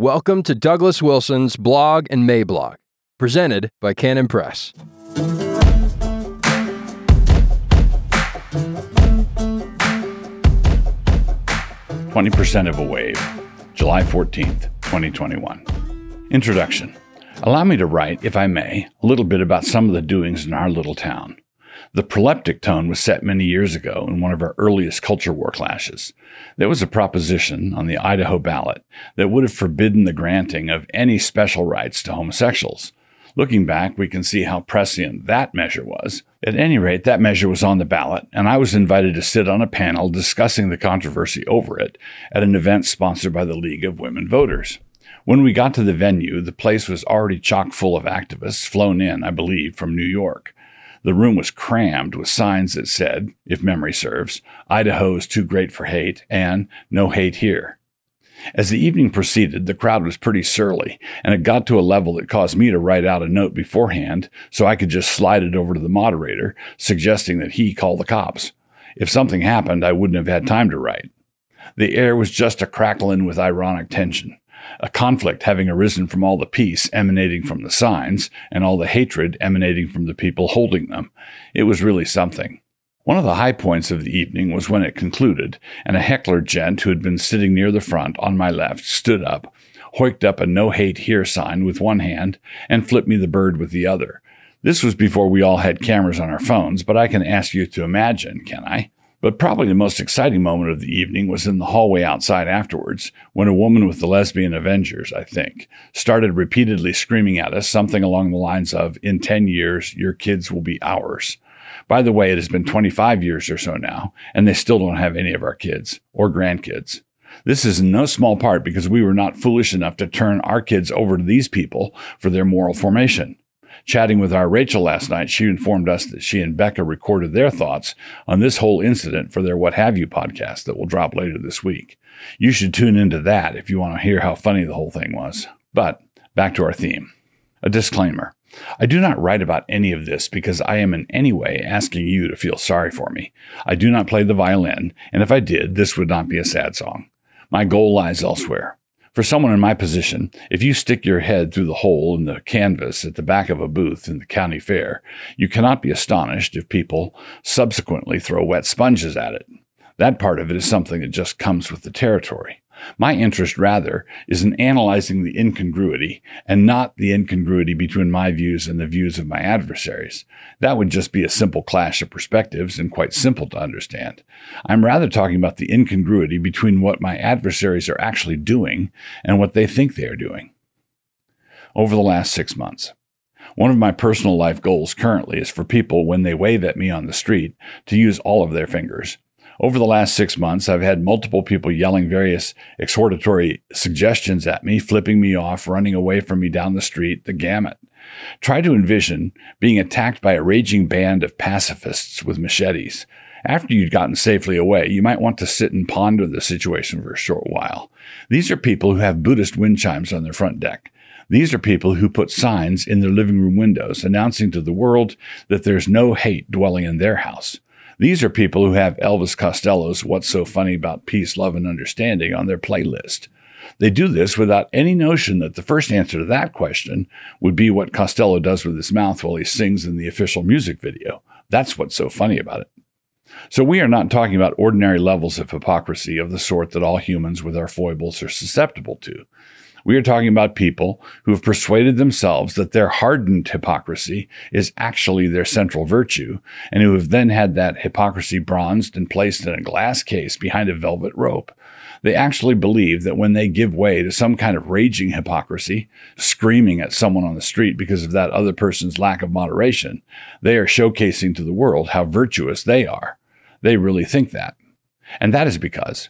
Welcome to Douglas Wilson's blog and Mablog, presented by Canon Press. Twenty percent of a wave, July 14th, 2021. Introduction. Allow me to write, if I may, a little bit about some of the doings in our little town. The proleptic tone was set many years ago in one of our earliest culture war clashes. There was a proposition on the Idaho ballot that would have forbidden the granting of any special rights to homosexuals. Looking back, we can see how prescient that measure was. At any rate, that measure was on the ballot, and I was invited to sit on a panel discussing the controversy over it at an event sponsored by the League of Women Voters. When we got to the venue, the place was already chock full of activists, flown in, I believe, from New York. The room was crammed with signs that said, if memory serves, Idaho is too great for hate and no hate here. As the evening proceeded, the crowd was pretty surly, and it got to a level that caused me to write out a note beforehand so I could just slide it over to the moderator, suggesting that he call the cops. If something happened, I wouldn't have had time to write. The air was just a crackling with ironic tension a conflict having arisen from all the peace emanating from the signs and all the hatred emanating from the people holding them. It was really something. One of the high points of the evening was when it concluded, and a heckler gent who had been sitting near the front on my left stood up, hoiked up a no hate here sign with one hand, and flipped me the bird with the other. This was before we all had cameras on our phones, but I can ask you to imagine, can I? But probably the most exciting moment of the evening was in the hallway outside afterwards, when a woman with the lesbian Avengers, I think, started repeatedly screaming at us something along the lines of, In 10 years, your kids will be ours. By the way, it has been 25 years or so now, and they still don't have any of our kids or grandkids. This is in no small part because we were not foolish enough to turn our kids over to these people for their moral formation. Chatting with our Rachel last night, she informed us that she and Bekah recorded their thoughts on this whole incident for their What Have You podcast that will drop later this week. You should tune into that if you want to hear how funny the whole thing was. But back to our theme. A disclaimer. I do not write about any of this because I am in any way asking you to feel sorry for me. I do not play the violin, and if I did, this would not be a sad song. My goal lies elsewhere. For someone in my position, if you stick your head through the hole in the canvas at the back of a booth in the county fair, you cannot be astonished if people subsequently throw wet sponges at it. That part of it is something that just comes with the territory. My interest, rather, is in analyzing the incongruity and not the incongruity between my views and the views of my adversaries. That would just be a simple clash of perspectives and quite simple to understand. I'm rather talking about the incongruity between what my adversaries are actually doing and what they think they are doing. Over the last six months, one of my personal life goals currently is for people, when they wave at me on the street, to use all of their fingers over the last six months, I've had multiple people yelling various exhortatory suggestions at me, flipping me off, running away from me down the street, the gamut. Try to envision being attacked by a raging band of pacifists with machetes. After you'd gotten safely away, you might want to sit and ponder the situation for a short while. These are people who have Buddhist wind chimes on their front deck. These are people who put signs in their living room windows announcing to the world that there's no hate dwelling in their house. These are people who have Elvis Costello's What's So Funny About Peace, Love, and Understanding on their playlist. They do this without any notion that the first answer to that question would be what Costello does with his mouth while he sings in the official music video. That's what's so funny about it. So, we are not talking about ordinary levels of hypocrisy of the sort that all humans with our foibles are susceptible to. We are talking about people who have persuaded themselves that their hardened hypocrisy is actually their central virtue, and who have then had that hypocrisy bronzed and placed in a glass case behind a velvet rope. They actually believe that when they give way to some kind of raging hypocrisy, screaming at someone on the street because of that other person's lack of moderation, they are showcasing to the world how virtuous they are. They really think that. And that is because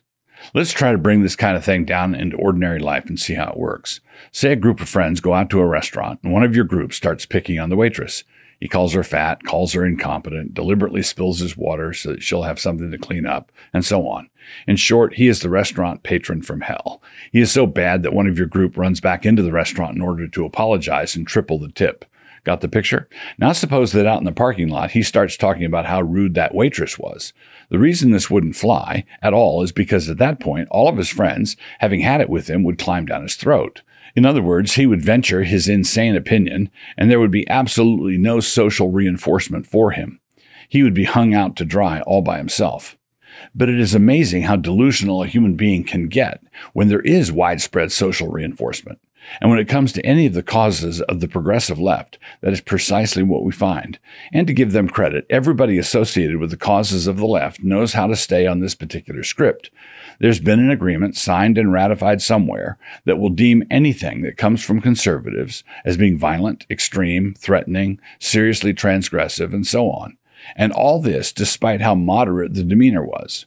Let's try to bring this kind of thing down into ordinary life and see how it works. Say a group of friends go out to a restaurant and one of your group starts picking on the waitress. He calls her fat, calls her incompetent, deliberately spills his water so that she'll have something to clean up, and so on. In short, he is the restaurant patron from hell. He is so bad that one of your group runs back into the restaurant in order to apologize and triple the tip. Got the picture? Now suppose that out in the parking lot he starts talking about how rude that waitress was. The reason this wouldn't fly at all is because at that point all of his friends, having had it with him, would climb down his throat. In other words, he would venture his insane opinion, and there would be absolutely no social reinforcement for him. He would be hung out to dry all by himself. But it is amazing how delusional a human being can get when there is widespread social reinforcement. And when it comes to any of the causes of the progressive left, that is precisely what we find. And to give them credit, everybody associated with the causes of the left knows how to stay on this particular script. There's been an agreement signed and ratified somewhere that will deem anything that comes from conservatives as being violent, extreme, threatening, seriously transgressive, and so on. And all this despite how moderate the demeanor was.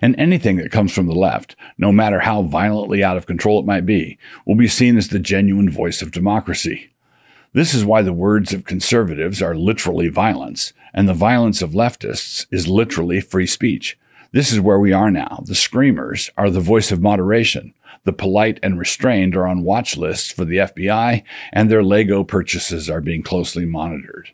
And anything that comes from the left, no matter how violently out of control it might be, will be seen as the genuine voice of democracy. This is why the words of conservatives are literally violence, and the violence of leftists is literally free speech. This is where we are now. The screamers are the voice of moderation. The polite and restrained are on watch lists for the FBI, and their Lego purchases are being closely monitored.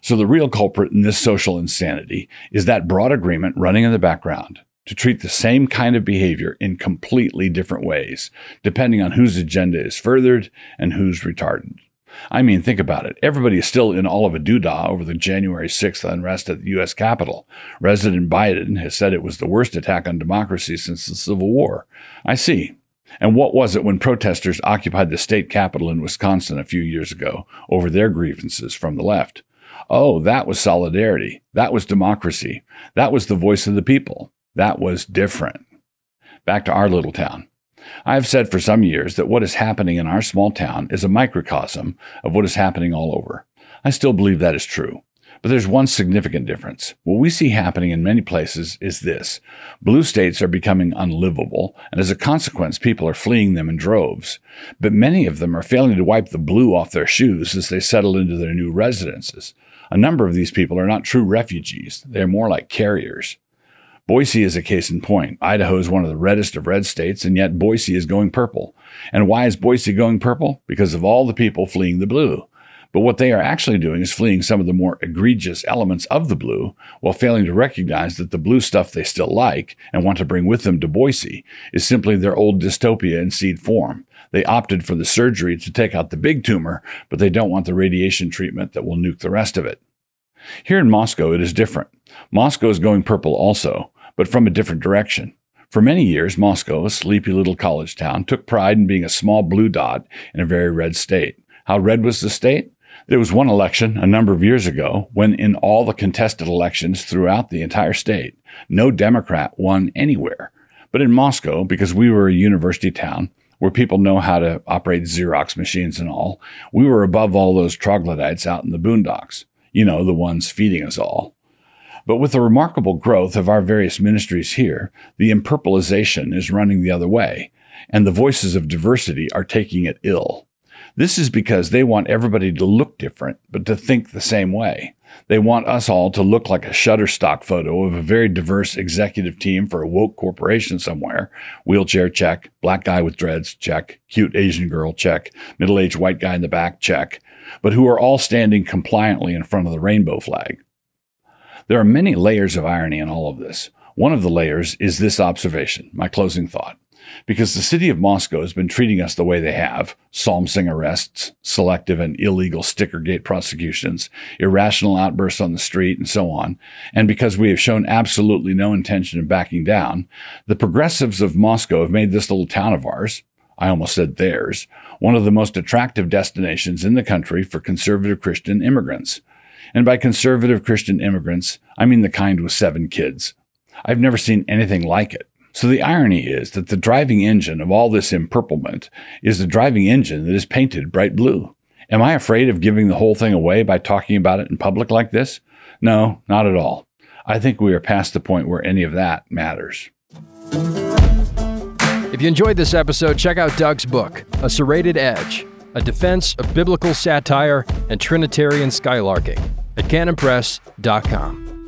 So the real culprit in this social insanity is that broad agreement running in the background to treat the same kind of behavior in completely different ways, depending on whose agenda is furthered and who's retarded. I mean, think about it. Everybody is still in all of a doodah over the January 6th unrest at the U.S. Capitol. President Biden has said it was the worst attack on democracy since the Civil War. I see. And what was it when protesters occupied the state capitol in Wisconsin a few years ago over their grievances from the left? Oh, that was solidarity. That was democracy. That was the voice of the people. That was different. Back to our little town. I have said for some years that what is happening in our small town is a microcosm of what is happening all over. I still believe that is true. But there's one significant difference. What we see happening in many places is this. Blue states are becoming unlivable, and as a consequence, people are fleeing them in droves. But many of them are failing to wipe the blue off their shoes as they settle into their new residences. A number of these people are not true refugees. They are more like carriers. Boise is a case in point. Idaho is one of the reddest of red states, and yet Boise is going purple. And why is Boise going purple? Because of all the people fleeing the blue. But what they are actually doing is fleeing some of the more egregious elements of the blue while failing to recognize that the blue stuff they still like and want to bring with them to Boise is simply their old dystopia in seed form. They opted for the surgery to take out the big tumor, but they don't want the radiation treatment that will nuke the rest of it. Here in Moscow, it is different. Moscow is going purple also, but from a different direction. For many years, Moscow, a sleepy little college town, took pride in being a small blue dot in a very red state. How red was the state? There was one election a number of years ago when, in all the contested elections throughout the entire state, no Democrat won anywhere. But in Moscow, because we were a university town where people know how to operate Xerox machines and all, we were above all those troglodytes out in the boondocks. You know, the ones feeding us all. But with the remarkable growth of our various ministries here, the impurplization is running the other way, and the voices of diversity are taking it ill. This is because they want everybody to look different, but to think the same way. They want us all to look like a Shutterstock photo of a very diverse executive team for a woke corporation somewhere. Wheelchair check, black guy with dreads check, cute Asian girl check, middle aged white guy in the back check, but who are all standing compliantly in front of the rainbow flag. There are many layers of irony in all of this. One of the layers is this observation, my closing thought. Because the city of Moscow has been treating us the way they have psalm sing arrests, selective and illegal stickergate prosecutions, irrational outbursts on the street, and so on, and because we have shown absolutely no intention of backing down, the progressives of Moscow have made this little town of ours, I almost said theirs, one of the most attractive destinations in the country for conservative Christian immigrants. And by conservative Christian immigrants, I mean the kind with seven kids. I've never seen anything like it. So the irony is that the driving engine of all this empurplement is the driving engine that is painted bright blue. Am I afraid of giving the whole thing away by talking about it in public like this? No, not at all. I think we are past the point where any of that matters. If you enjoyed this episode, check out Doug's book, A Serrated Edge, a defense of biblical satire and Trinitarian skylarking at canonpress.com.